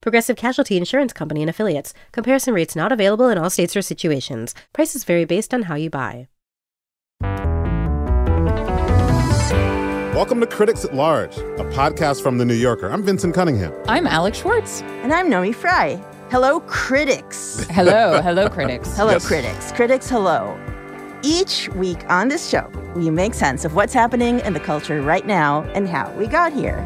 Progressive Casualty Insurance Company and Affiliates. Comparison rates not available in all states or situations. Prices vary based on how you buy. Welcome to Critics at Large, a podcast from The New Yorker. I'm Vinson Cunningham. I'm Alex Schwartz. And I'm Naomi Fry. Hello, critics. Hello, hello, critics. Hello, Yes. critics. Critics, hello. Each week on this show, we make sense of what's happening in the culture right now and how we got here.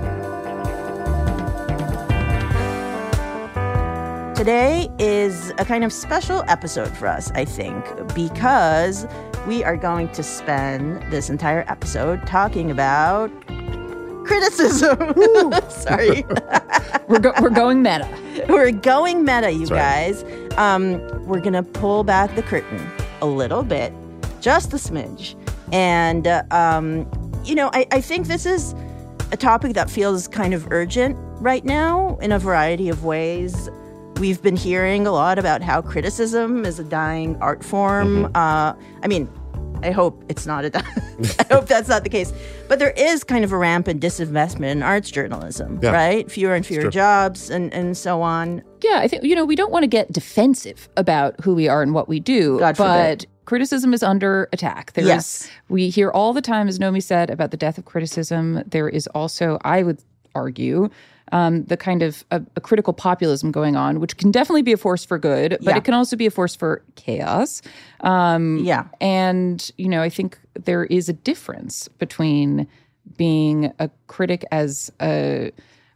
Today is a kind of special episode for us, I think, because we are going to spend this entire episode talking about criticism. Sorry. We're, go- we're going meta. We're going meta, you That's guys. Um, we're gonna pull back the curtain a little bit, just a smidge, and uh, um, you know, I, I think this is a topic that feels kind of urgent right now in a variety of ways. We've been hearing a lot about how criticism is a dying art form. Uh, I mean, I hope it's not a. I hope that's not the case. But there is kind of a rampant disinvestment in arts journalism, Yeah. right? Fewer and fewer jobs, and and so on. Yeah, I think, you know, we don't want to get defensive about who we are and what we do, God forbid. but criticism is under attack. There is- Yes. we hear all the time, as Naomi said, about the death of criticism. There is also, I would argue, um, the kind of a, a critical populism going on, which can definitely be a force for good, but Yeah. it can also be a force for chaos. Um, Yeah. And, you know, I think there is a difference between being a critic as a,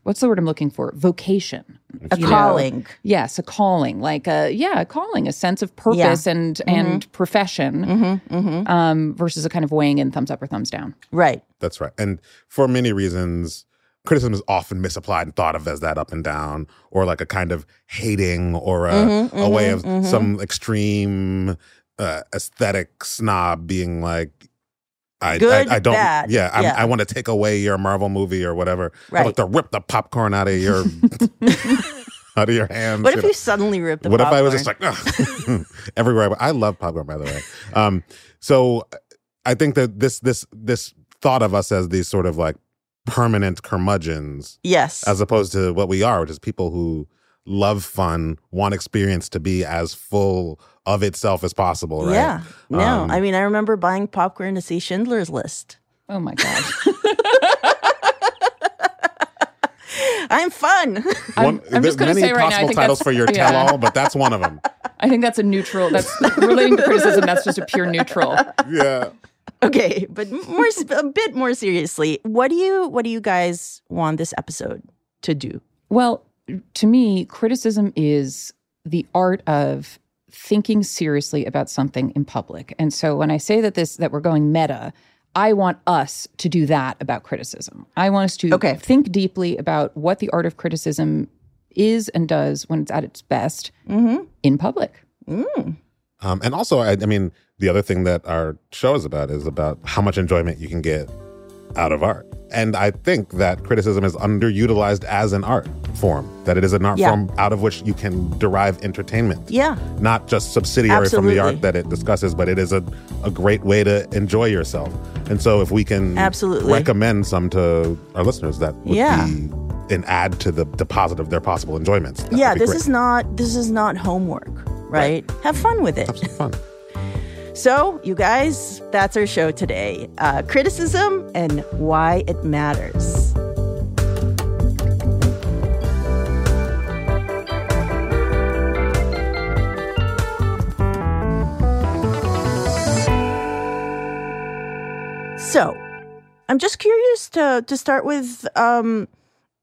what's the word I'm looking for? Vocation. A you know? calling. Yes, a calling, like a, yeah, a calling, a sense of purpose and, and profession Um, versus a kind of weighing in thumbs up or thumbs down. Right. That's right. And for many reasons, criticism is often misapplied and thought of as that up and down, or like a kind of hating or a, Mm-hmm, a way of some extreme uh, aesthetic snob being like, I, Good, I, I don't, bad. yeah, Yeah. I want to take away your Marvel movie or whatever. I Right. want to rip the popcorn out of your out of your hands. What you if know. you suddenly rip the popcorn? what if I was just like everywhere? I love popcorn, by the way. Um, so I think that this this this thought of us as these sort of like permanent curmudgeons, Yes. as opposed to what we are, which is people who love fun, want experience to be as full of itself as possible. Right? Yeah. No. Um, I mean, I remember buying popcorn to see Schindler's List. Oh my God. I'm fun. I'm- I'm there's just gonna many say right now, I possible think titles that's- for your yeah. tell-all, but that's one of them. I think that's a neutral, that's relating to criticism, that's just a pure neutral. Yeah. Okay, but more a bit more seriously, what do you what do you guys want this episode to do? Well, to me, criticism is the art of thinking seriously about something in public. And so when I say that this that we're going meta, I want us to do that about criticism. I want us to Okay. think deeply about what the art of criticism is and does when it's at its best mm-hmm. in public. Mm. Um, and also, I, I mean, the other thing that our show is about is about how much enjoyment you can get out of art. And I think that criticism is underutilized as an art form, that it is an art Yeah. form out of which you can derive entertainment. Yeah. Not just subsidiary from the art that it discusses, but it is a, a great way to enjoy yourself. And so if we can Absolutely. recommend some to our listeners, that would Yeah. be an add to the deposit of their possible enjoyments. Yeah, this great. is not this is not homework, right? Have fun with it. Have some fun. So, you guys, that's our show today. Uh, criticism and why it matters. So, I'm just curious to to start with um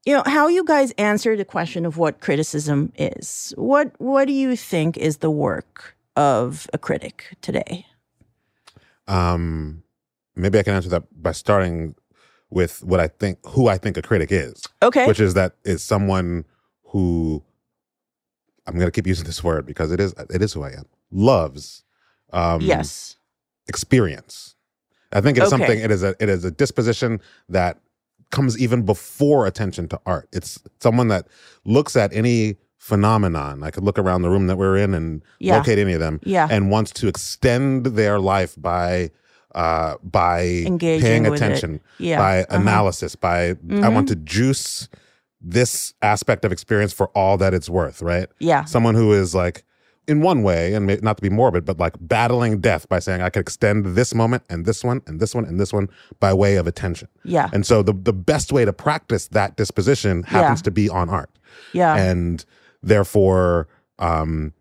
you know how you guys answer the question of what criticism is. What what do you think is the work of a critic today? Um, maybe I can answer that by starting with what I think, who I think a critic is, Okay. which is that is someone who I'm going to keep using this word because it is it is who I am. Loves um, yes. experience. I think it's Okay. something. It is a it is a disposition that comes even before attention to art. It's someone that looks at any phenomenon. I could look around the room that we're in and Yeah. locate any of them, Yeah. and wants to extend their life by uh by Engaging paying attention, Yeah. by Uh-huh. analysis, by I Mhm. want to juice this aspect of experience for all that it's worth. Right Yeah. someone who is like in one way and not to be morbid but like battling death by saying i could extend this moment and this one and this one and this one by way of attention Yeah. and so the, the best way to practice that disposition happens Yeah. to be on art Yeah. and therefore um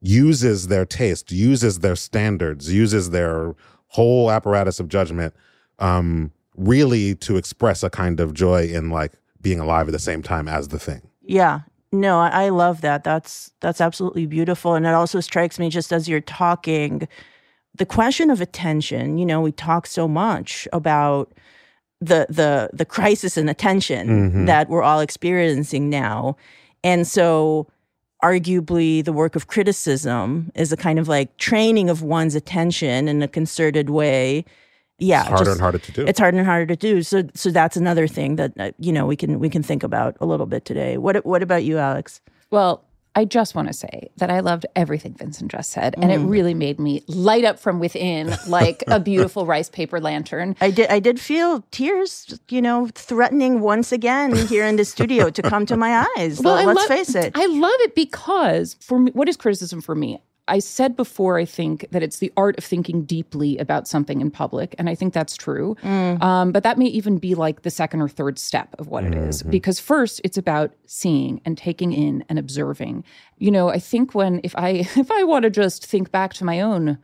uses their taste uses their standards uses their whole apparatus of judgment um really to express a kind of joy in like being alive at the same time as the thing Yeah. No, I love that. That's that's absolutely beautiful. And it also strikes me just as you're talking, the question of attention, you know, we talk so much about the the the crisis in attention Mhm. that we're all experiencing now. And so arguably the work of criticism is a kind of like training of one's attention in a concerted way. Yeah. it's harder just- and harder to do it's harder and harder to do. So so that's another thing that uh, you know we can we can think about a little bit today. What what about you, Alex? Well, I just want to say that I loved everything Vinson just said, and it really made me light up from within like a beautiful rice paper lantern. I did I did feel tears, you know, threatening once again here in the studio to come to my eyes. I Let's love- face it. I love it because for me, what is criticism for me? I said before, I think that it's the art of thinking deeply about something in public. And I think that's true. Um, but that may even be like the second or third step of what it is. Because first, it's about seeing and taking in and observing. You know, I think when, if I, if I want to just think back to my own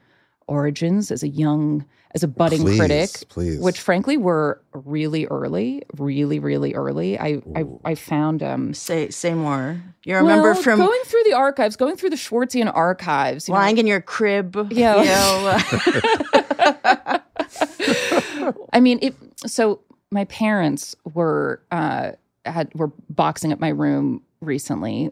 origins as a young, as a budding Please, critic, please. which frankly were really early, really, really early. I, I, I found, um, say say more. You remember well, from going through the archives, going through the Schwartzian archives. you know, lying in your crib. Yeah. You know, I mean, it. So my parents were uh, had were boxing up my room recently,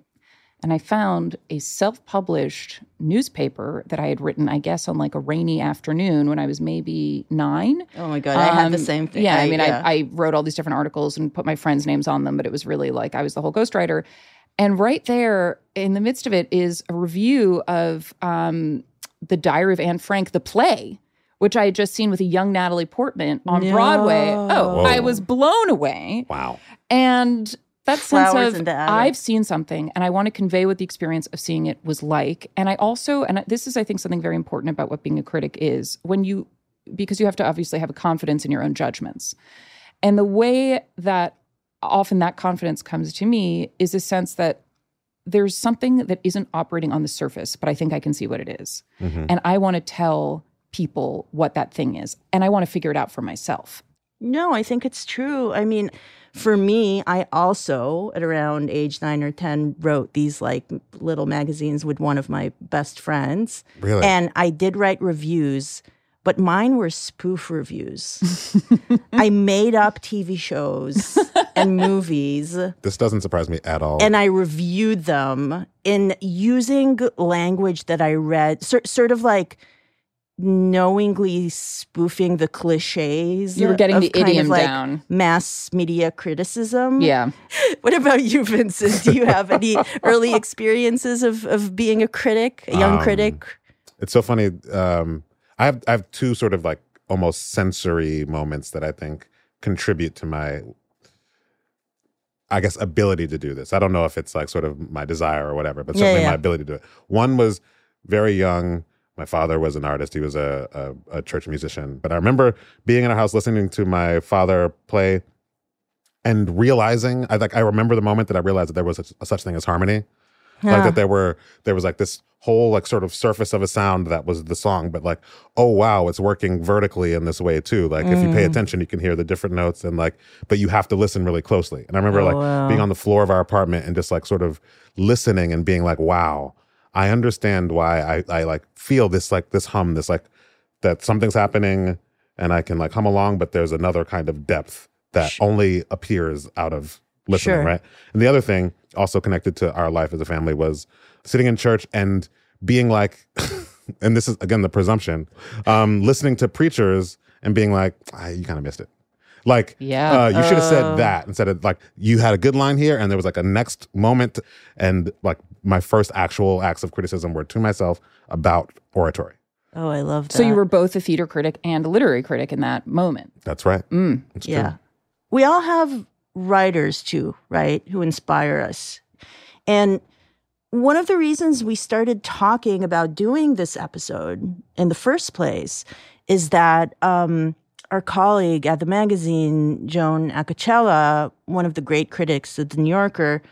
and I found a self-published newspaper that I had written, I guess, on like a rainy afternoon when I was maybe nine. oh my god, I had the Um, same thing. Yeah, I, mean, yeah. I, I wrote all these different articles and put my friends' names on them, but it was really like I was the whole ghostwriter. And right there in the midst of it is a review of um, The Diary of Anne Frank, the play, which I had just seen with a young Natalie Portman on Broadway. Oh, Whoa. I was blown away. wow And that sense of the. I've seen something and I want to convey what the experience of seeing it was like. And I also, and this is, I think, something very important about what being a critic is when you, because you have to obviously have a confidence in your own judgments. And the way that often that confidence comes to me is a sense that there's something that isn't operating on the surface, but I think I can see what it is. Mm-hmm. And I want to tell people what that thing is. And I want to figure it out for myself. No, I think it's true. I mean, for me, I also, at around age nine or 10, wrote these like little magazines with one of my best friends. Really? And I did write reviews, but mine were spoof reviews. I made up TV shows and movies this doesn't surprise me at all and I reviewed them in using language that I read, sort, sort of like knowingly spoofing the cliches. You were getting of the kind of idiom like down. Mass media criticism. Yeah. What about you, Vinson? Do you have any early experiences of, of being a critic, a young Um, critic? it's so funny um i have i have two sort of like almost sensory moments that i think contribute to my i guess ability to do this i don't know if it's like sort of my desire or whatever but Yeah, certainly yeah. my ability to do it one was very young my father was an artist. He was a, a, a church musician. But i remember being in our house listening to my father play and realizing i like i remember the moment that i realized that there was a, such thing as harmony. Like that there were there was like this whole like sort of surface of a sound that was the song but like oh wow it's working vertically in this way too. Like if you pay Mm. attention you can hear the different notes and like but you have to listen really closely. And i remember Oh, like wow. being on the floor of our apartment and just like sort of listening and being like wow i understand why i i like feel this like this hum this like that something's happening and i can like hum along but there's another kind of depth that only appears out of listening Sure. right and the other thing also connected to our life as a family was sitting in church and being like and this is again the presumption, um, listening to preachers and being like, ah, "You kind of missed it." Like, Yeah. uh, you should have Oh. said that instead of like you had a good line here, and there was like a next moment, and like my first actual acts of criticism were to myself about oratory. Oh, I love that. So you were both a theater critic and a literary critic in that moment. That's right. Mm. It's true. Yeah. We all have writers too, right? Who inspire us. And one of the reasons we started talking about doing this episode in the first place is that um, our colleague at the magazine, Joan Acocella, one of the great critics of the New Yorker,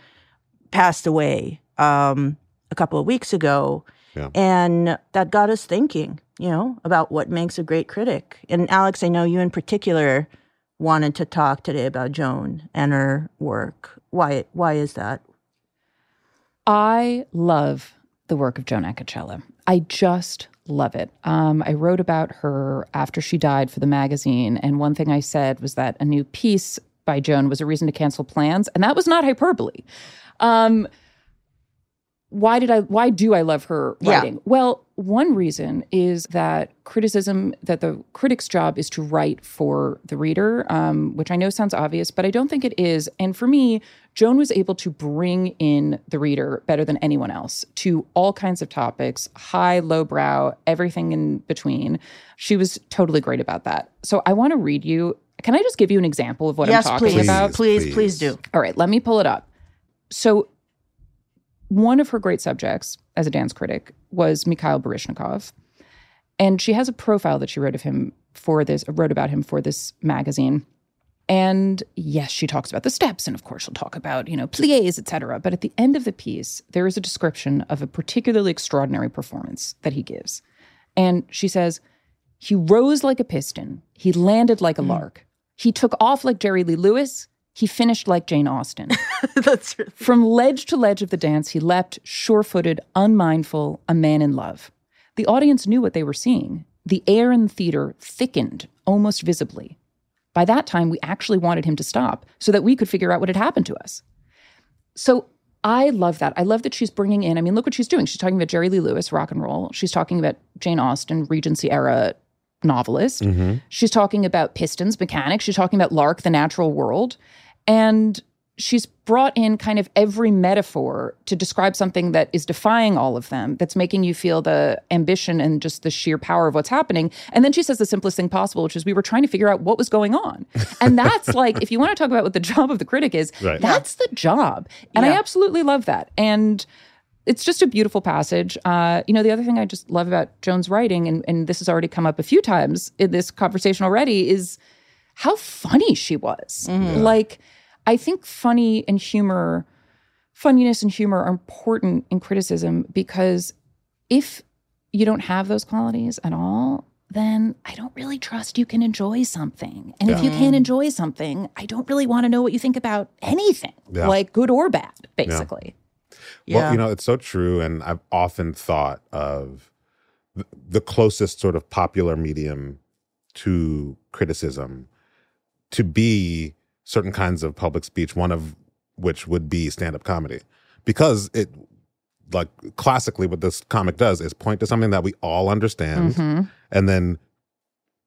passed away um, a couple of weeks ago. Yeah. And that got us thinking, you know, about what makes a great critic. And Alex, I know you in particular wanted to talk today about Joan and her work. Why why is that? I love the work of Joan Acocella. I just love it. Um, I wrote about her after she died for the magazine, and one thing I said was that a new piece by Joan was a reason to cancel plans, and that was not hyperbole. Um, why did I? Why do I love her Yeah. writing? Well, one reason is that criticism, that the critic's job is to write for the reader, um, which I know sounds obvious, but I don't think it is. And for me, Joan was able to bring in the reader better than anyone else to all kinds of topics, high, low brow, everything in between. She was totally great about that. So I want to read you. Can I just give you an example of what yes, I'm talking please. about? Please, Please. please do. All right, let me pull it up. So, one of her great subjects as a dance critic was Mikhail Baryshnikov. And she has a profile that she wrote of him for this, wrote about him for this magazine. And yes, she talks about the steps, and of course, she'll talk about, you know, plies, etc. But at the end of the piece, there is a description of a particularly extraordinary performance that he gives. And she says, he rose like a piston, he landed like a mm. lark, he took off like Jerry Lee Lewis, he finished like Jane Austen. That's really From ledge to ledge of the dance, he leapt, sure footed, unmindful, a man in love. The audience knew what they were seeing. The air in the theater thickened almost visibly. By that time, we actually wanted him to stop so that we could figure out what had happened to us. So I love that. I love that she's bringing in, I mean, look what she's doing. She's talking about Jerry Lee Lewis, rock and roll. She's talking about Jane Austen, Regency era novelist. Mm-hmm. She's talking about pistons, mechanics. She's talking about Lark, the natural world. And she's brought in kind of every metaphor to describe something that is defying all of them, that's making you feel the ambition and just the sheer power of what's happening. And then she says the simplest thing possible, which is we were trying to figure out what was going on. And that's like, if you want to talk about what the job of the critic is, Right. that's the job. And I absolutely love that. And it's just a beautiful passage. Uh, you know, the other thing I just love about Joan's writing, and, and this has already come up a few times in this conversation already, is how funny she was. Like, I think funny and humor, funniness and humor are important in criticism because if you don't have those qualities at all, then I don't really trust you can enjoy something. And if you can't enjoy something, I don't really want to know what you think about anything, Yeah. like good or bad, basically. Yeah. Well, you know, it's so true. And I've often thought of the closest sort of popular medium to criticism to be certain kinds of public speech, one of which would be stand up comedy. Because it, like, classically, what this comic does is point to something that we all understand Mm-hmm. and then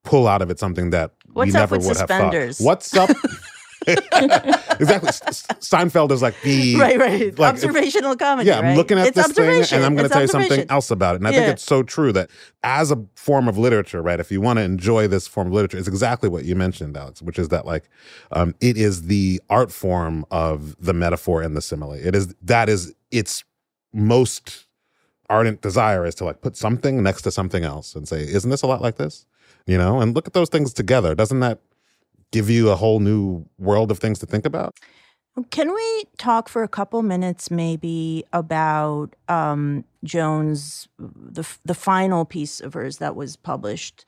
pull out of it something that What's we up never with would suspenders? have thought. What's up? exactly. S- Seinfeld is like the right, right. like, Observational comedy. yeah, I'm looking at it's this thing and I'm going to tell you something else about it. And I think it's so true that as a form of literature, right, if you want to enjoy this form of literature, it's exactly what you mentioned, Alex, which is that like um, it is the art form of the metaphor and the simile. It is that is its most ardent desire is to like put something next to something else and say, isn't this a lot like this? You know, and look at those things together. Doesn't that give you a whole new world of things to think about? Can we talk for a couple minutes, maybe, about um, Joan's the the final piece of hers that was published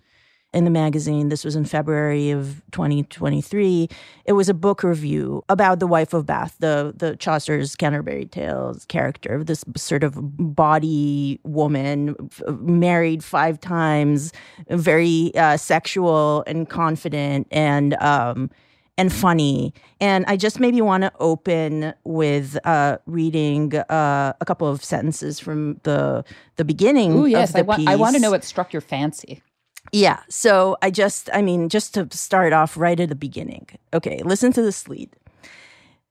in the magazine? This was in February of 2023. It was a book review about the wife of Bath, the the Chaucer's Canterbury Tales character, this sort of bawdy woman, f- married five times, very uh, sexual and confident, and um, and funny. And I just maybe want to open with uh, reading uh, a couple of sentences from the the beginning. Oh yes, of the I want. I want to know what struck your fancy. Yeah. So I just, I mean, just to start off right at the beginning. Okay, listen to this lead.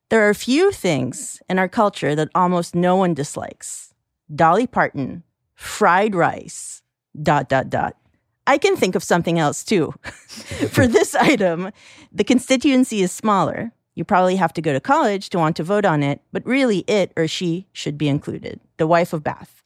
There are a few things in our culture that almost no one dislikes Dolly Parton, fried rice, dot, dot, dot. I can think of something else too. For this item, the constituency is smaller. You probably have to go to college to want to vote on it, but really it or she should be included. The Wife of Bath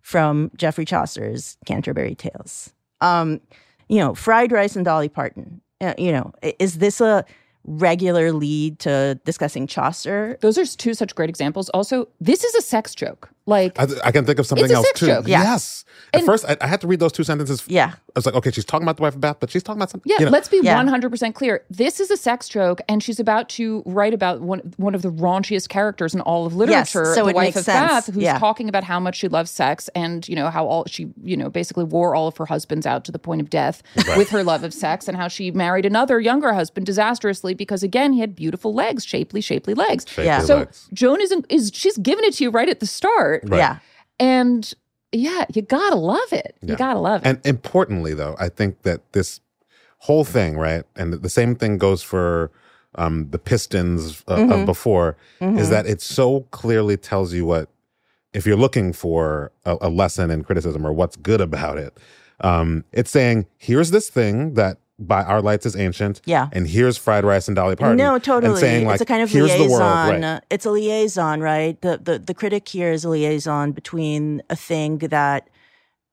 from Geoffrey Chaucer's Canterbury Tales. Um, you know, fried rice and Dolly Parton. Uh, you know, is this a regular lead to discussing Chaucer? Those are two such great examples. Also, this is a sex joke. Like I, I can think of something It's a else too. joke. Yeah. Yes. At And- first, I, I had to read those two sentences. Yeah. I was like, okay, she's talking about the wife of Bath, but she's talking about something. Yeah, you know. let's be one hundred percent clear. This is a sex joke, and she's about to write about one one of the raunchiest characters in all of literature, so the it wife makes of sense. Bath, who's Yeah. talking about how much she loves sex, and you know how all she you know basically wore all of her husbands out to the point of death with her love of sex, and how she married another younger husband disastrously because again he had beautiful legs, shapely, shapely legs. Shapely Yeah. So legs. Joan is is she's giving it to you right at the start, Right. Yeah. and yeah, you gotta love it. Yeah. You gotta love it. And importantly, though, I think that this whole thing, right, and the same thing goes for um, the Pistons uh, Mm-hmm. of before, is that it so clearly tells you what, if you're looking for a, a lesson in criticism or what's good about it, um, it's saying, here's this thing that by our lights is ancient, Yeah. and here's fried rice and Dolly Parton. No, totally. And saying, like, it's a kind of here's liaison. the world, right? It's a liaison, right? The, the the critic here is a liaison between a thing that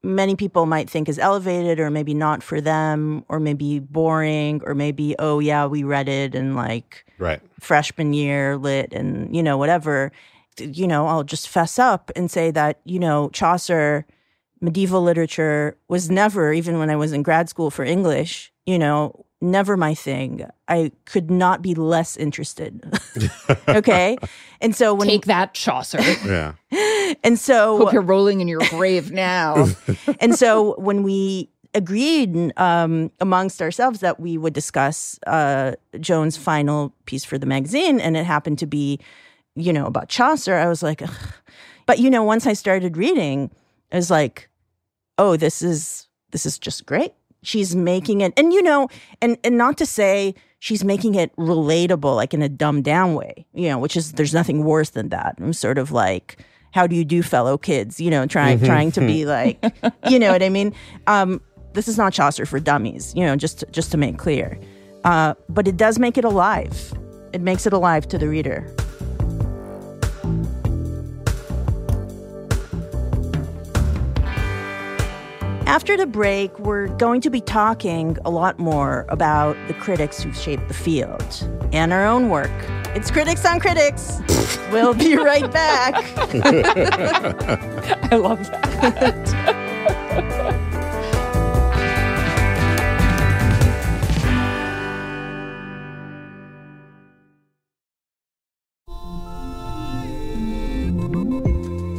many people might think is elevated or maybe not for them or maybe boring or maybe oh yeah we read it and like Right. freshman year lit and you know whatever you know i'll just fess up and say that you know chaucer medieval literature was never even when i was in grad school for english you know never my thing i could not be less interested okay and so when Take that, Chaucer. Yeah. and so Hope you're rolling in your grave now. and so when we agreed um, amongst ourselves that we would discuss uh, Joan's final piece for the magazine, and it happened to be, you know, about Chaucer, I was like, Ugh. but you know, once I started reading, I was like, oh, this is this is just great. She's making it, and you know, and and not to say she's making it relatable, like in a dumbed down way, you know, which is there's nothing worse than that. I'm sort of like, how do you do, fellow kids? You know, trying trying to be like, you know what I mean. Um, this is not Chaucer for dummies, you know, just to, just to make clear. Uh, but it does make it alive. It makes it alive to the reader. After the break, we're going to be talking a lot more about the critics who've shaped the field and our own work. It's Critics on Critics. we'll be right back. I love that.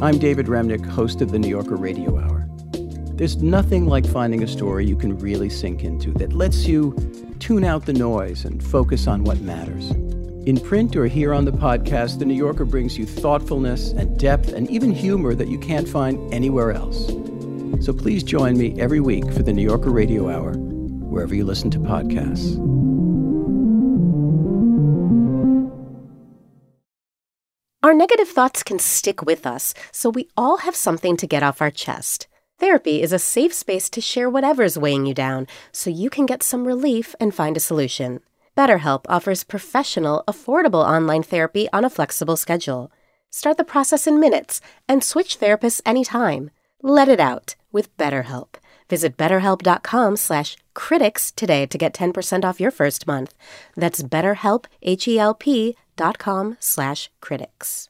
I'm David Remnick, host of the New Yorker Radio Hour. There's nothing like finding a story you can really sink into that lets you tune out the noise and focus on what matters. In print or here on the podcast, The New Yorker brings you thoughtfulness and depth and even humor that you can't find anywhere else. So please join me every week for the New Yorker Radio Hour, wherever you listen to podcasts. Our negative thoughts can stick with us, so we all have something to get off our chest. Therapy is a safe space to share whatever's weighing you down so you can get some relief and find a solution. BetterHelp offers professional, affordable online therapy on a flexible schedule. Start the process in minutes and switch therapists anytime. Let it out with BetterHelp. Visit betterhelp.com slash critics today to get 10% off your first month. That's betterhelp, H-E-L-P dot com slash critics.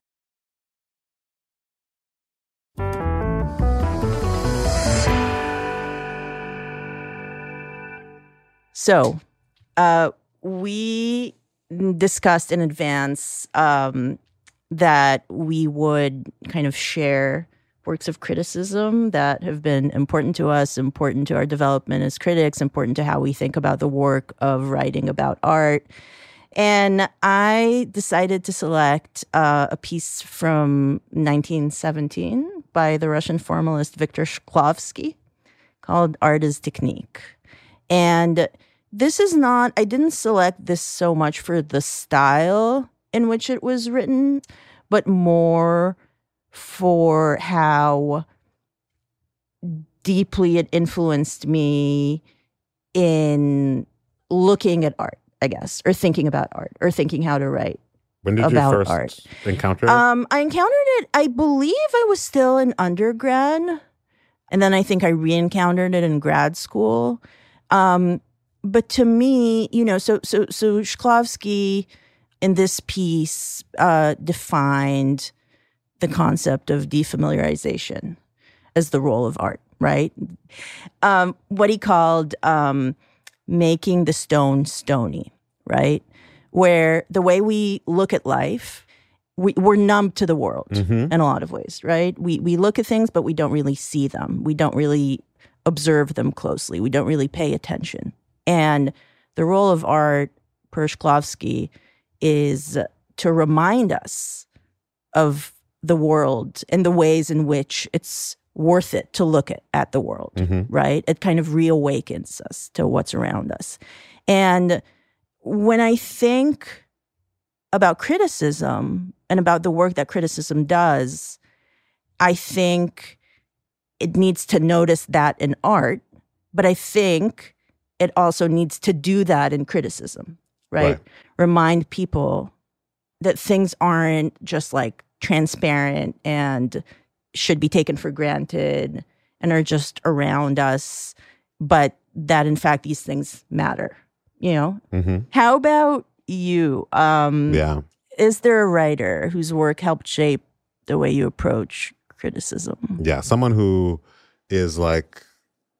So, uh, we discussed in advance um, that we would kind of share works of criticism that have been important to us, important to our development as critics, important to how we think about the work of writing about art. And I decided to select uh, a piece from 1917 by the Russian formalist Viktor Shklovsky called Art as Technique. And this is not, I didn't select this so much for the style in which it was written, but more for how deeply it influenced me in looking at art, I guess, or thinking about art, or thinking how to write. When did About you first art. encounter it? Um, I encountered it, I believe I was still in undergrad. And then I think I re encountered it in grad school. Um, but to me, you know, so so so Shklovsky in this piece uh, defined the concept of defamiliarization as the role of art, right? Um, what he called um, making the stone stony, right? Where the way we look at life, we, we're numb to the world Mhm. in a lot of ways, right? We we look at things, but we don't really see them. We don't really observe them closely. We don't really pay attention. And the role of art, per Shklovsky, is to remind us of the world and the ways in which it's worth it to look at, at the world, Mhm. right? It kind of reawakens us to what's around us. And when I think about criticism and about the work that criticism does, I think it needs to notice that in art, but I think it also needs to do that in criticism, right? Right. Remind people that things aren't just like transparent and should be taken for granted and are just around us, but that in fact these things matter, you know? Mhm. How about you? Um, Yeah. Is there a writer whose work helped shape the way you approach criticism? Yeah. Someone who is like,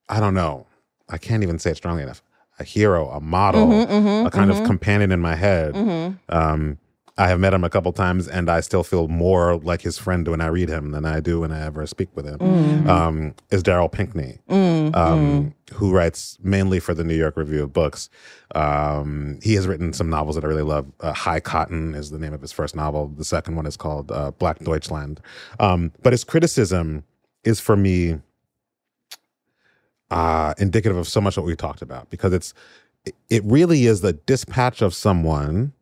I don't know, I can't even say it strongly enough. A hero, a model, Mhm, mhm, a kind mhm, of companion in my head. mhm. Um, I have met him a couple times, and I still feel more like his friend when I read him than I do when I ever speak with him. Mm. Um, is Darryl Pinckney, Mm, um, who writes mainly for the New York Review of Books. Um, he has written some novels that I really love. Uh, High Cotton is the name of his first novel. The second one is called uh, Black Deutschland. Um, but his criticism is for me uh, indicative of so much what we talked about because it's it- it really is the dispatch of someone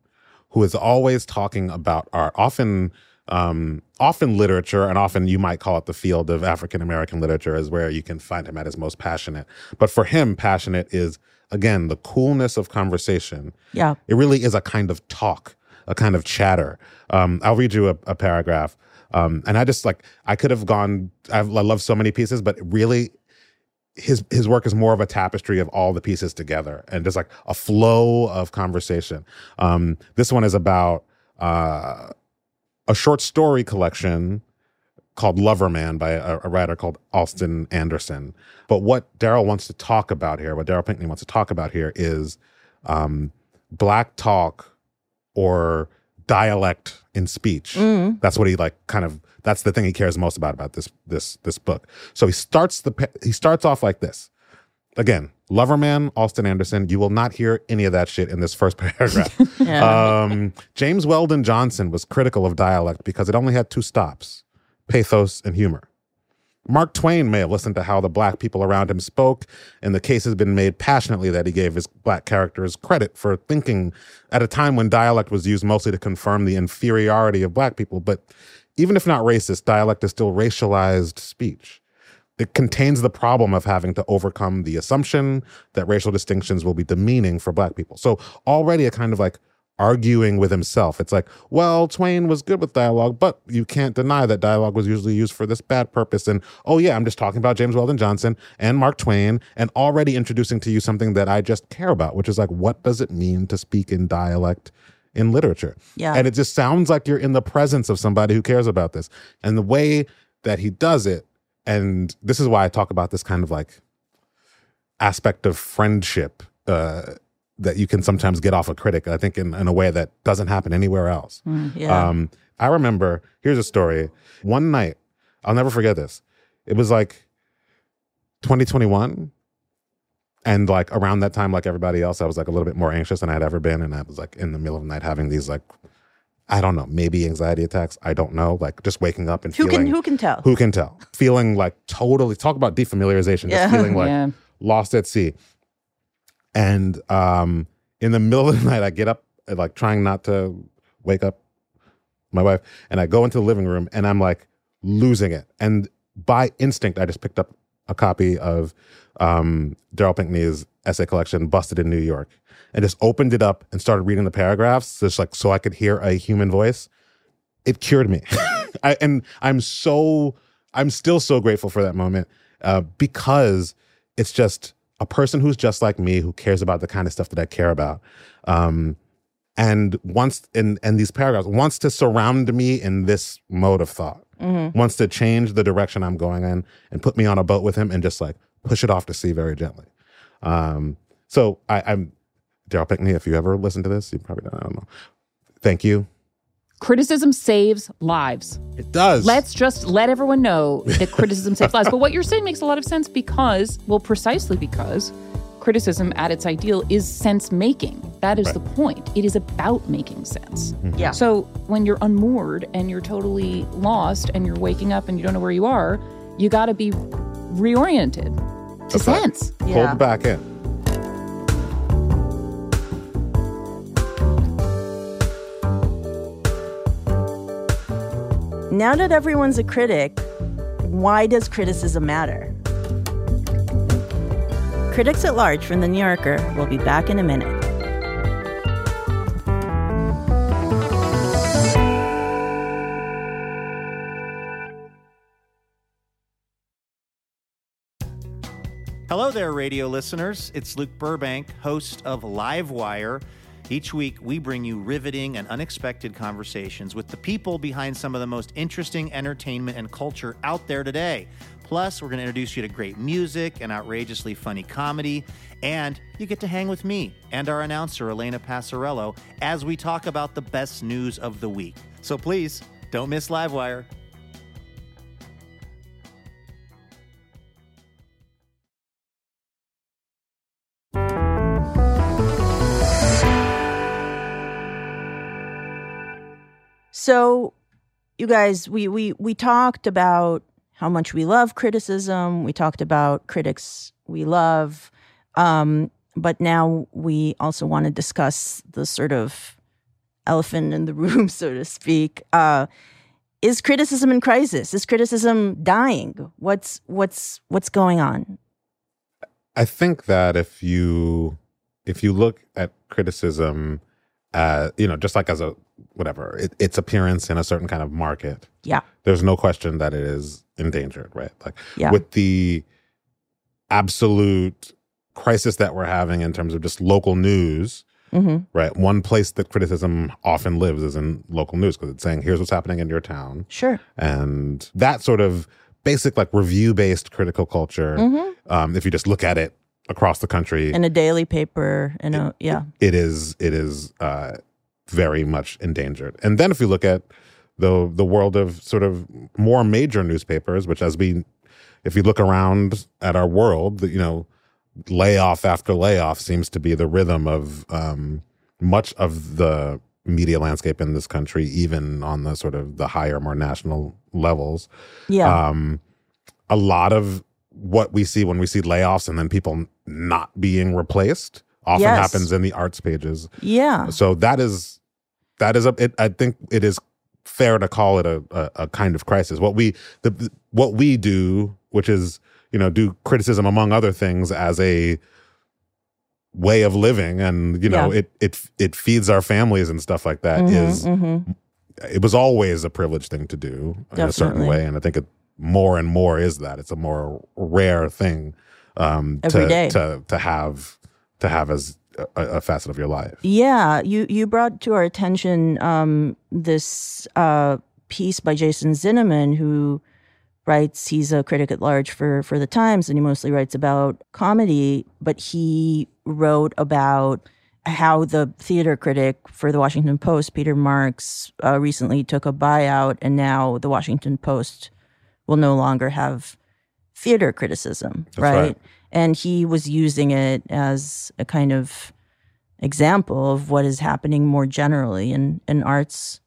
who is always talking about art, often um, often literature, and often you might call it the field of African American literature is where you can find him at his most passionate. But for him, passionate is again the coolness of conversation. Yeah. It really is a kind of talk, a kind of chatter. Um, I'll read you a, a paragraph. Um, and I just like I could have gone. I've, I love so many pieces, but really, his his work is more of a tapestry of all the pieces together, and just like a flow of conversation. Um, this one is about uh, a short story collection called Loverman by a, a writer called Austin Anderson. But what Darryl wants to talk about here, what Darryl Pinckney wants to talk about here, is um, black talk or dialect in speech. Mm. That's what he like kind of that's the thing he cares most about about this this this book. So he starts the he starts off like this. Again, Loverman, Austin Anderson, you will not hear any of that shit in this first paragraph. Yeah. um, James Weldon Johnson was critical of dialect because it only had two stops pathos and humor. Mark Twain may have listened to how the black people around him spoke, and the case has been made passionately that he gave his black characters credit for thinking at a time when dialect was used mostly to confirm the inferiority of black people. But even if not racist, dialect is still racialized speech. It contains the problem of having to overcome the assumption that racial distinctions will be demeaning for black people. So already a kind of like arguing with himself. It's like, well, Twain was good with dialogue, but you can't deny that dialogue was usually used for this bad purpose. And oh, yeah, I'm just talking about James Weldon Johnson and Mark Twain and already introducing to you something that I just care about, which is like, what does it mean to speak in dialect in literature? Yeah. And it just sounds like you're in the presence of somebody who cares about this. And the way that he does it, and this is why I talk about this kind of like aspect of friendship uh, that you can sometimes get off a critic, I think, in, in a way that doesn't happen anywhere else. Yeah. Um, I remember, here's a story. One night, I'll never forget this. It was like 2021. And like around that time, like everybody else, I was like a little bit more anxious than I'd ever been. And I was like in the middle of the night having these like, I don't know, maybe anxiety attacks. I don't know. Like just waking up and who feeling can who can tell? who can tell? Feeling like totally talk about defamiliarization, Yeah. just feeling like Yeah. lost at sea. And um in the middle of the night, I get up uh, like trying not to wake up my wife, and I go into the living room and I'm like losing it. And by instinct, I just picked up a copy of um Darryl Pinckney's essay collection, Busted in New York, and just opened it up and started reading the paragraphs, just like so I could hear a human voice. It cured me. I, and I'm so I'm still so grateful for that moment uh, because it's just a person who's just like me who cares about the kind of stuff that I care about. Um, and wants in and these paragraphs wants to surround me in this mode of thought. Wants to change the direction I'm going in and put me on a boat with him and just like push it off to sea very gently. Um, so I, I'm Darryl Pinckney. If you ever listen to this, you probably don't. I don't know. Thank you. Criticism saves lives. It does. Let's just let everyone know that criticism saves lives. But what you're saying makes a lot of sense because, well, precisely because criticism at its ideal is sense making. That is the point. It is about making sense. Mm-hmm. Yeah. So when you're unmoored and you're totally lost and you're waking up and you don't know where you are, you got to be reoriented to That's right. sense. Yeah. Pulled back in. Now that everyone's a critic, why does criticism matter? Critics at Large from The New Yorker will be back in a minute. Hello there, radio listeners. It's Luke Burbank, host of Livewire. Each week, we bring you riveting and unexpected conversations with the people behind some of the most interesting entertainment and culture out there today. Plus, we're going to introduce you to great music and outrageously funny comedy. And you get to hang with me and our announcer, Elena Passarello, as we talk about the best news of the week. So please, don't miss Livewire. So, you guys, we we we talked about how much we love criticism. We talked about critics we love, um, but now we also want to discuss the sort of elephant in the room, so to speak. Uh, is criticism in crisis? Is criticism dying? What's what's what's going on? I think that if you if you look at criticism, uh, you know, just like as a whatever it, its appearance in a certain kind of market, Yeah, there's no question that it is endangered, right? Like Yeah. with the absolute crisis that we're having in terms of just local news, hmm right? One place that criticism often lives is in local news because it's saying, here's what's happening in your town. sure. And that sort of basic, like review based critical culture, hmm um, if you just look at it across the country, In a daily paper, in a yeah, it is it is uh, very much endangered. And then if you look at the the world of sort of more major newspapers, which as we if you look around at our world, you know, layoff after layoff seems to be the rhythm of um, much of the media landscape in this country, even on the sort of the higher, more national levels. yeah, Um, a lot of what we see when we see layoffs and then people not being replaced often Yes. happens in the arts pages. yeah. So that is that is a. It, I think it is fair to call it a, a, a kind of crisis. What we the what we do, which is you know do criticism among other things as a way of living and you know Yeah. it it it feeds our families and stuff like that Mhm, is mhm. it was always a privileged thing to do in a certain way and i think it more and more is that it's a more rare thing um Every to day. to to have to have as a, a facet of your life Yeah, you you brought to our attention um, this uh, piece by Jason Zinoman, who writes. He's a critic at large for for the Times, and he mostly writes about comedy. But he wrote about how the theater critic for the Washington Post, Peter Marks, uh, recently took a buyout, and now the Washington Post will no longer have theater criticism, That's right. And he was using it as a kind of example of what is happening more generally in, in arts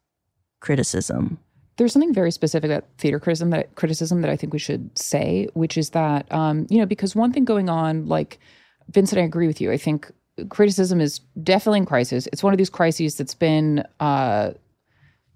criticism. there's something very specific about theater criticism that criticism that I think we should say, which is that um, you know because one thing going on, like Vinson, I agree with you. I think criticism is definitely in crisis. It's one of these crises that's been uh,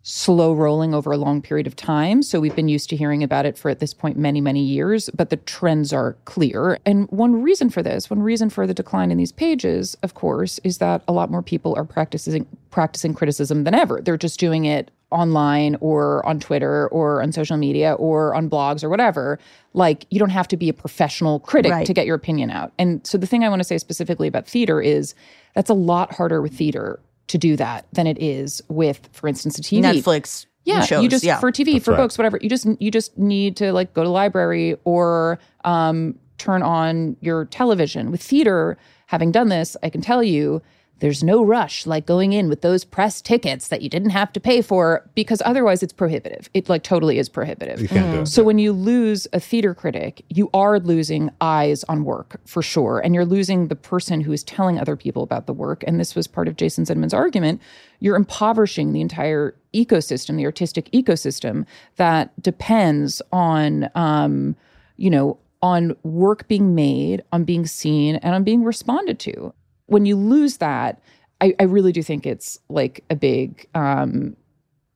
slow rolling over a long period of time. So we've been used to hearing about it for at this point many, many years, but the trends are clear. And one reason for this, one reason for the decline in these pages, of course, is that a lot more people are practicing practicing criticism than ever. They're just doing it online or on Twitter or on social media or on blogs or whatever. Like you don't have to be a professional critic Right. to get your opinion out. And so the thing I want to say specifically about theater is that's a lot harder with theater to do that than it is with, for instance, a TV. Netflix Yeah, shows. you just yeah. for TV, for right. books, whatever. You just you just need to like go to the library or um, turn on your television. With theater, having done this, I can tell you there's no rush like going in with those press tickets that you didn't have to pay for because otherwise it's prohibitive. It like totally is prohibitive. you can't do it So when you lose a theater critic, you are losing eyes on work for sure. And you're losing the person who is telling other people about the work. And this was part of Jason Zinoman's argument. You're impoverishing the entire ecosystem, the artistic ecosystem that depends on, um, you know, on work being made, on being seen, and on being responded to. When you lose that, I, I really do think it's like a big um,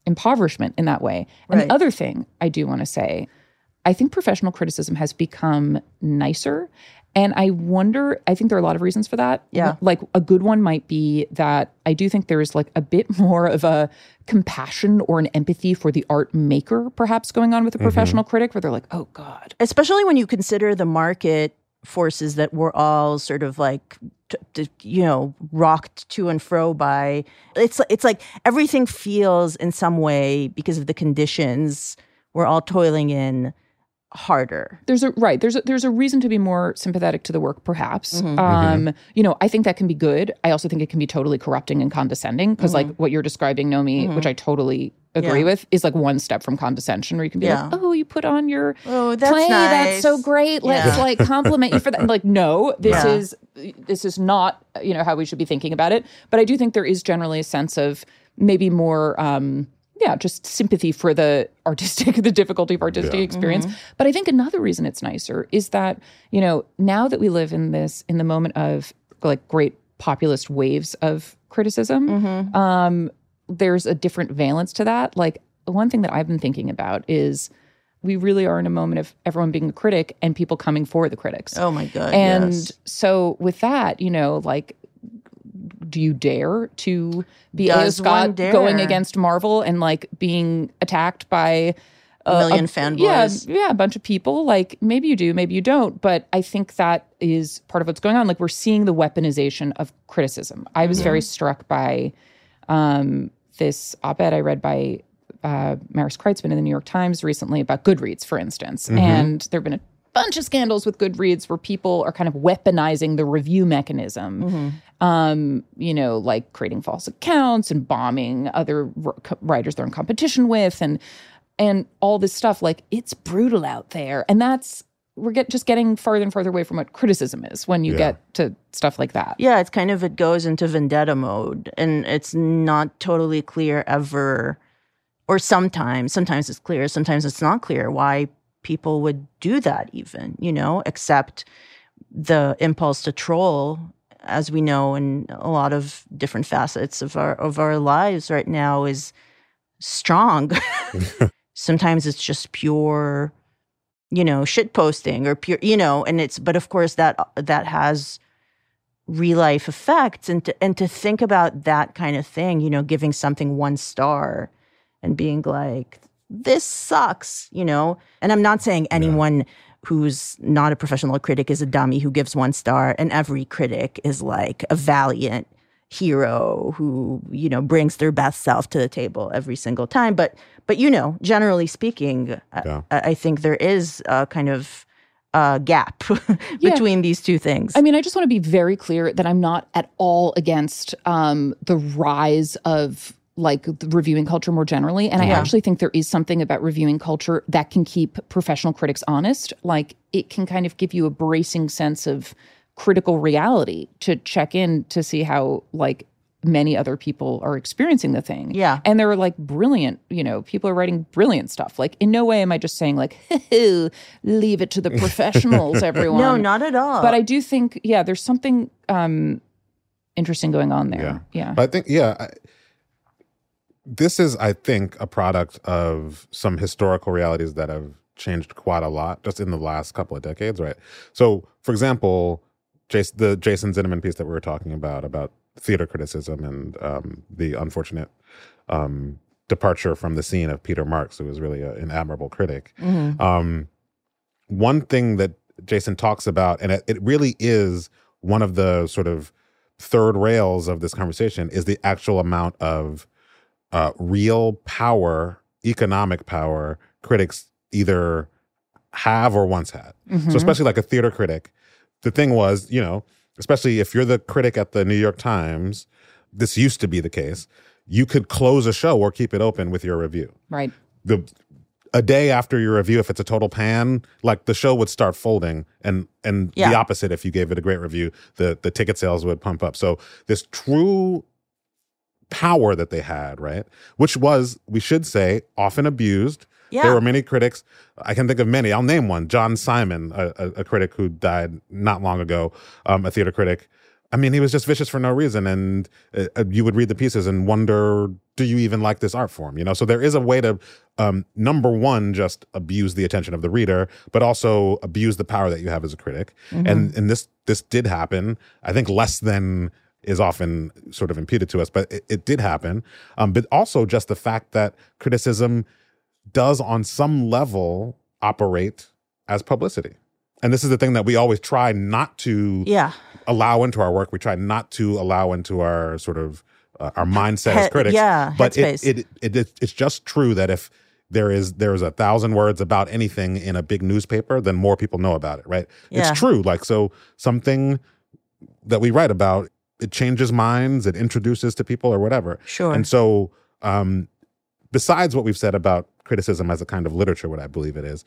impoverishment in that way. And Right. the other thing I do want to say, I think professional criticism has become nicer. And I wonder, I think there are a lot of reasons for that. Yeah. Like a good one might be that I do think there's like a bit more of a compassion or an empathy for the art maker, perhaps going on with a professional critic, where they're like, oh God. especially when you consider the market forces that we're all sort of like t- t- you know rocked to and fro by it's it's like everything feels in some way because of the conditions we're all toiling in harder. There's a right there's a, there's a reason to be more sympathetic to the work perhaps. Mm-hmm. um you know i think that can be good. I also think it can be totally corrupting and condescending because like what you're describing Naomi which i totally agree Mm-hmm. Yeah. with is like one step from condescension where you can be Yeah. like oh you put on your Oh, that's play that's so great let's Yeah. like compliment you for that I'm like no this Yeah. is this is not you know how we should be thinking about it but i do think there is generally a sense of maybe more um yeah, just sympathy for the artistic, the difficulty of artistic experience. But I think another reason it's nicer is that, you know, now that we live in this, in the moment of like great populist waves of criticism, um, there's a different valence to that. Like, one thing that I've been thinking about is we really are in a moment of everyone being a critic and people coming for the critics. oh my god And yes. so with that, you know, like do you dare to be. Does one Scott going against Marvel and like being attacked by a million fanboys yeah, yeah, a bunch of people. Like maybe you do, maybe you don't. But I think that is part of what's going on. Like we're seeing the weaponization of criticism. I was very struck by um, this op-ed I read by uh, Maris Kreizman in the New York Times recently about Goodreads, for instance. And there have been a bunch of scandals with Goodreads where people are kind of weaponizing the review mechanism. Um, you know, like creating false accounts and bombing other r- writers they're in competition with, and and all this stuff. Like it's brutal out there, and that's we're get just getting farther and farther away from what criticism is when you Yeah. get to stuff like that. yeah it's kind of it goes into vendetta mode and it's not totally clear ever or sometimes sometimes it's clear sometimes it's not clear why people would do that even you know except the impulse to troll as we know in a lot of different facets of our of our lives right now is strong sometimes it's just pure you know shit posting or pure you know and it's but of course that that has real life effects and to, and to think about that kind of thing, you know, giving something one star and being like, this sucks, you know? And I'm not saying anyone who's not a professional critic is a dummy who gives one star, and every critic is like a valiant hero who, you know, brings their best self to the table every single time. But but you know, generally speaking, Yeah. I, I think there is a kind of uh, gap between these two things. I mean, I just want to be very clear that I'm not at all against um, the rise of like the reviewing culture more generally. And I actually think there is something about reviewing culture that can keep professional critics honest. Like it can kind of give you a bracing sense of critical reality to check in to see how like many other people are experiencing the thing. Yeah. And they're like brilliant, you know, people are writing brilliant stuff. Like in no way am I just saying like leave it to the professionals everyone. no, not at all. But I do think, yeah, there's something um, interesting going on there. Yeah. But I think, yeah, I, this is, I think, a product of some historical realities that have changed quite a lot just in the last couple of decades, right? So, for example, Jason, the Jason Zinoman piece that we were talking about, about theater criticism and um, the unfortunate um, departure from the scene of Peter Marks, who was really a, an admirable critic. Um, one thing that Jason talks about, and it, it really is one of the sort of third rails of this conversation, is the actual amount of uh, real power, economic power, critics either have or once had. So, especially like a theater critic, the thing was, you know, especially if you're the critic at the New York Times, this used to be the case. You could close a show or keep it open with your review Right. the a day after your review, if it's a total pan, like the show would start folding, and and the opposite, if you gave it a great review, the the ticket sales would pump up. So this true power that they had, right, which was we should say often abused. Yeah. There were many critics. I can think of many. I'll name one: John Simon, a, a, a critic who died not long ago, um, a theater critic. I mean, he was just vicious for no reason, and uh, uh, you would read the pieces and wonder, do you even like this art form? You know, so there is a way to, um, number one, just abuse the attention of the reader, but also abuse the power that you have as a critic. And and this this did happen. I think less than is often sort of imputed to us, but it, it did happen. Um, but also just the fact that criticism does, on some level, operate as publicity. And this is the thing that we always try not to yeah. allow into our work. We try not to allow into our sort of uh, our mindset as Head- critics. yeah, but it, it, it it it's just true that if there is there is a thousand words about anything in a big newspaper, then more people know about it, right? Yeah. It's true. Like so, something that we write about it changes minds, it introduces to people or whatever. Sure. And so, um, besides what we've said about criticism as a kind of literature, what I believe it is,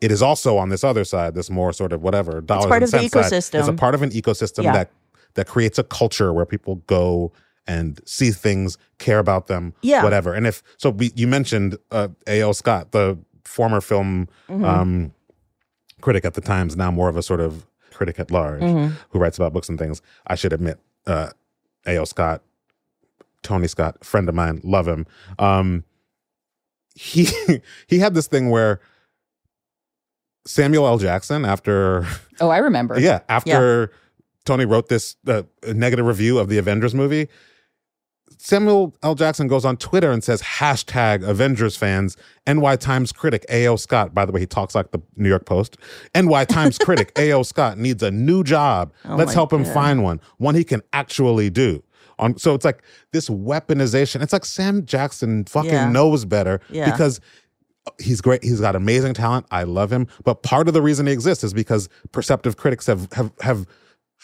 it is also on this other side, this more sort of whatever dollars part and of the cents side. It's a part of an ecosystem Yeah. that that creates a culture where people go and see things, care about them, Yeah. whatever. And if so, we, you mentioned uh, A.O. Scott, the former film Mm-hmm. um, critic at the Times, now more of a sort of critic at large Mm-hmm. who writes about books and things. I should admit, uh, A.O. Scott, Tony Scott, friend of mine, love him. Um, he he had this thing where Samuel L. Jackson, after Oh, I remember. yeah, after Tony wrote this uh, negative review of the Avengers movie, Samuel L. Jackson goes on Twitter and says hashtag Avengers fans, NY Times critic A.O. Scott. By the way, he talks like the New York Post. NY Times critic A.O. Scott needs a new job. Let's my help him God. find one, one he can actually do. On, so it's like this weaponization. It's like Sam Jackson fucking Yeah. knows better Yeah. because he's great. He's got amazing talent. I love him. But part of the reason he exists is because perceptive critics have have have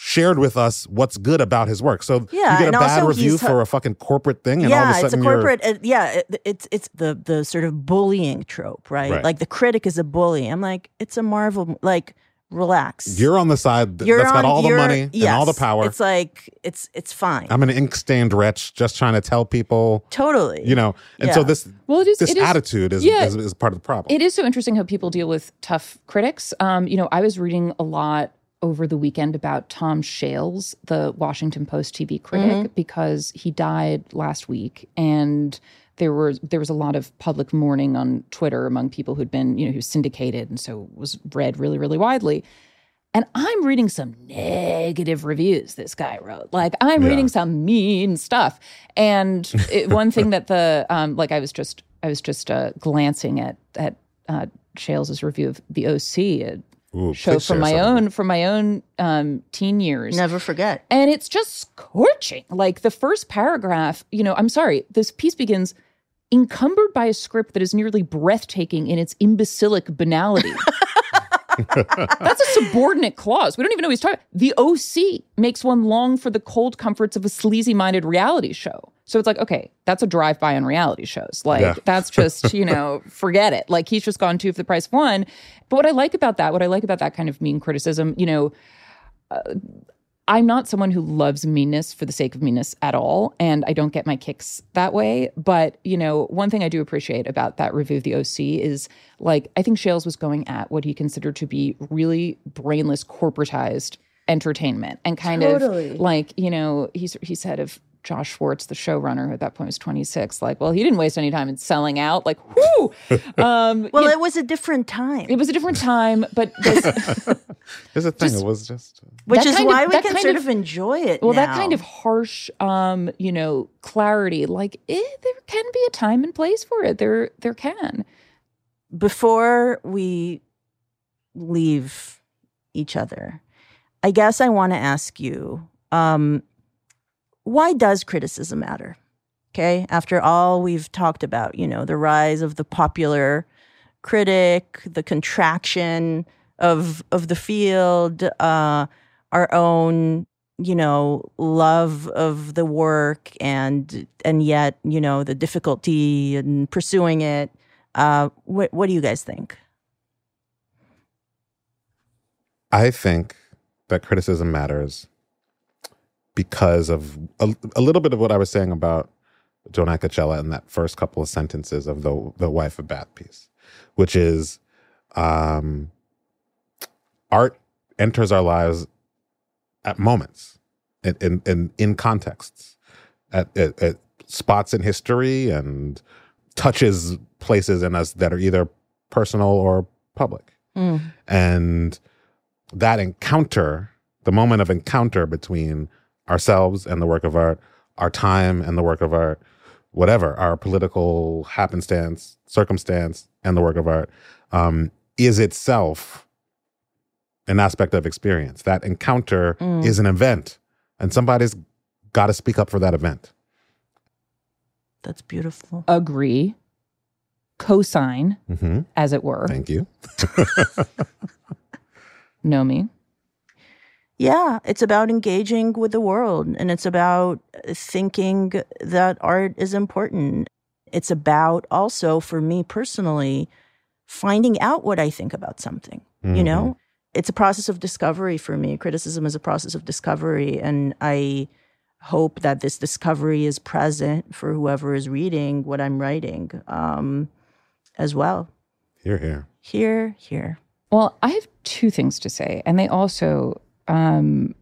shared with us what's good about his work. So Yeah, you get a bad review he's- for a fucking corporate thing, and all of yeah, a sudden it's a corporate. uh, yeah, it, it's it's the the sort of bullying trope, right? Right. Like the critic is a bully. I'm like, it's a Marvel. Like, relax. You're on the side th- You're that's got on- all the you're- money and all the power. It's like it's it's fine. I'm an ink stained wretch just trying to tell people, totally. you know. And so Yeah. this Well, it is. this it is attitude is, yeah. is is part of the problem. It is so interesting how people deal with tough critics. Um, you know, I was reading a lot over the weekend about Tom Shales, the Washington Post TV critic, because he died last week, and there were there was a lot of public mourning on Twitter among people who'd been, you know, who syndicated and so was read really, really widely. And I'm reading some negative reviews this guy wrote. Like I'm Yeah. reading some mean stuff. And it, one thing that the um, like I was just I was just uh, glancing at at uh, Shales's review of the OC, a Ooh, show from my some. own from my own um, teen years. Never forget. And it's just scorching. Like the first paragraph, you know, I'm sorry, this piece begins encumbered by a script that is nearly breathtaking in its imbecilic banality. That's a subordinate clause. We don't even know what he's talking. The OC makes one long for the cold comforts of a sleazy-minded reality show. So it's like, okay, that's a drive-by on reality shows. Like Yeah. that's just, you know, forget it. Like he's just gone two for the price of one. But what I like about that, what I like about that kind of mean criticism, you know, uh, I'm not someone who loves meanness for the sake of meanness at all, and I don't get my kicks that way. But you know, one thing I do appreciate about that review of the OC is like I think Shales was going at what he considered to be really brainless, corporatized entertainment, and kind Totally. of like you know he's he said of Josh Schwartz, the showrunner, who at that point was 26, like, well, he didn't waste any time in selling out. Like, whoo! Um, Well, you know, it was a different time, it was a different time, but this, Here's the thing. Just- it was just which is kind of- why we can kind sort of- of, enjoy it. well that kind of harsh um you know clarity like eh, there can be a time and place for it there there can before we leave each other, I guess I want to ask you um, why does criticism matter? Okay. After all we've talked about, you know, the rise of the popular critic, the contraction of of the field, uh, our own, you know, love of the work and and yet, you know, the difficulty in pursuing it. Uh, what what do you guys think? I think that criticism matters because of a, a little bit of what I was saying about Joan Acocella in that first couple of sentences of the the wife of Bath piece, which is um, art enters our lives at moments, in in in, in contexts, at, at, at spots in history, and touches places in us that are either personal or public, and that encounter, the moment of encounter between ourselves and the work of art, our time and the work of art, whatever, our political happenstance, circumstance, and the work of art, um, is itself an aspect of experience. That encounter Mm. is an event, and somebody's got to speak up for that event. That's beautiful. agree cosign hmm as it were Thank you. know me Yeah, it's about engaging with the world and it's about thinking that art is important. It's about also, for me personally, finding out what I think about something. You know, it's a process of discovery for me. Criticism is a process of discovery. And I hope that this discovery is present for whoever is reading what I'm writing um, as well. Here, here. Here, here. well i have two things to say and they also um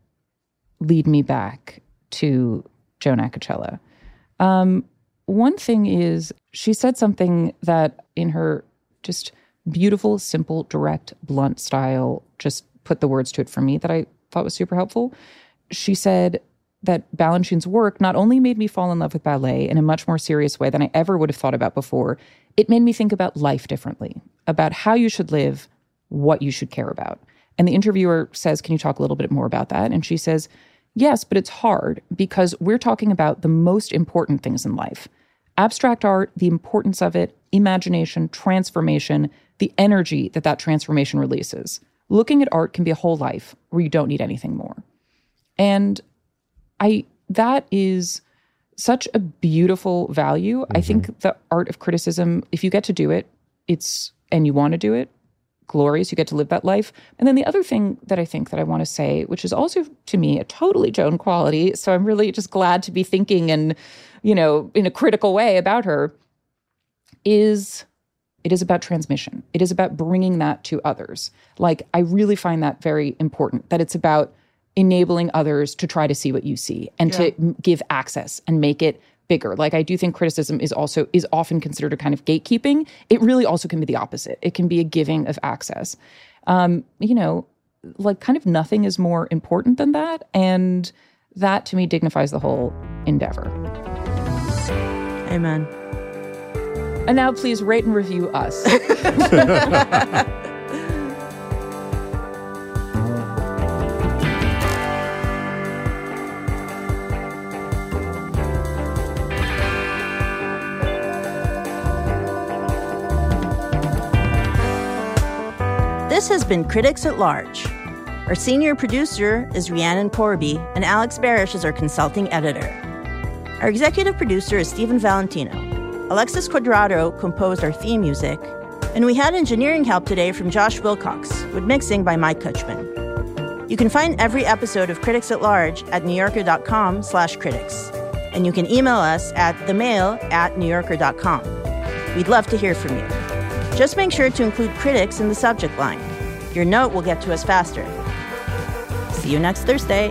lead me back to Joan Acocella um one thing is she said something that in her just beautiful simple direct blunt style just put the words to it for me that i thought was super helpful she said that Balanchine's work not only made me fall in love with ballet in a much more serious way than I ever would have thought about before, it made me think about life differently, about how you should live, what you should care about. And the interviewer says, Can you talk a little bit more about that? And she says, Yes, but it's hard because we're talking about the most important things in life abstract art, the importance of it, imagination, transformation, the energy that that transformation releases. Looking at art can be a whole life where you don't need anything more. And I that is such a beautiful value. I think mm-hmm. the art of criticism, if you get to do it, it's and you want to do it, glorious. You get to live that life. And then the other thing that I think that I want to say, which is also to me a totally Joan quality, so I'm really just glad to be thinking and, you know, in a critical way about her, is it is about transmission. It is about bringing that to others. Like I really find that very important. That it's about enabling others to try to see what you see and to give access and make it bigger. Like I do think criticism is also is often considered a kind of gatekeeping. It really also can be the opposite. It can be a giving of access. Um, you know, like kind of nothing is more important than that. And that to me dignifies the whole endeavor. Amen. And now please rate and review us. This has been Critics at Large. Our senior producer is Rhiannon Corby, and Alex Barish is our consulting editor. Our executive producer is Stephen Valentino. Alexis Quadrado composed our theme music, and we had engineering help today from Josh Wilcox, with mixing by Mike Kutchman. You can find every episode of Critics at Large at newyorker.com slash critics, and you can email us at themail at newyorker.com. We'd love to hear from you. Just make sure to include critics in the subject line. Your note will get to us faster. See you next Thursday.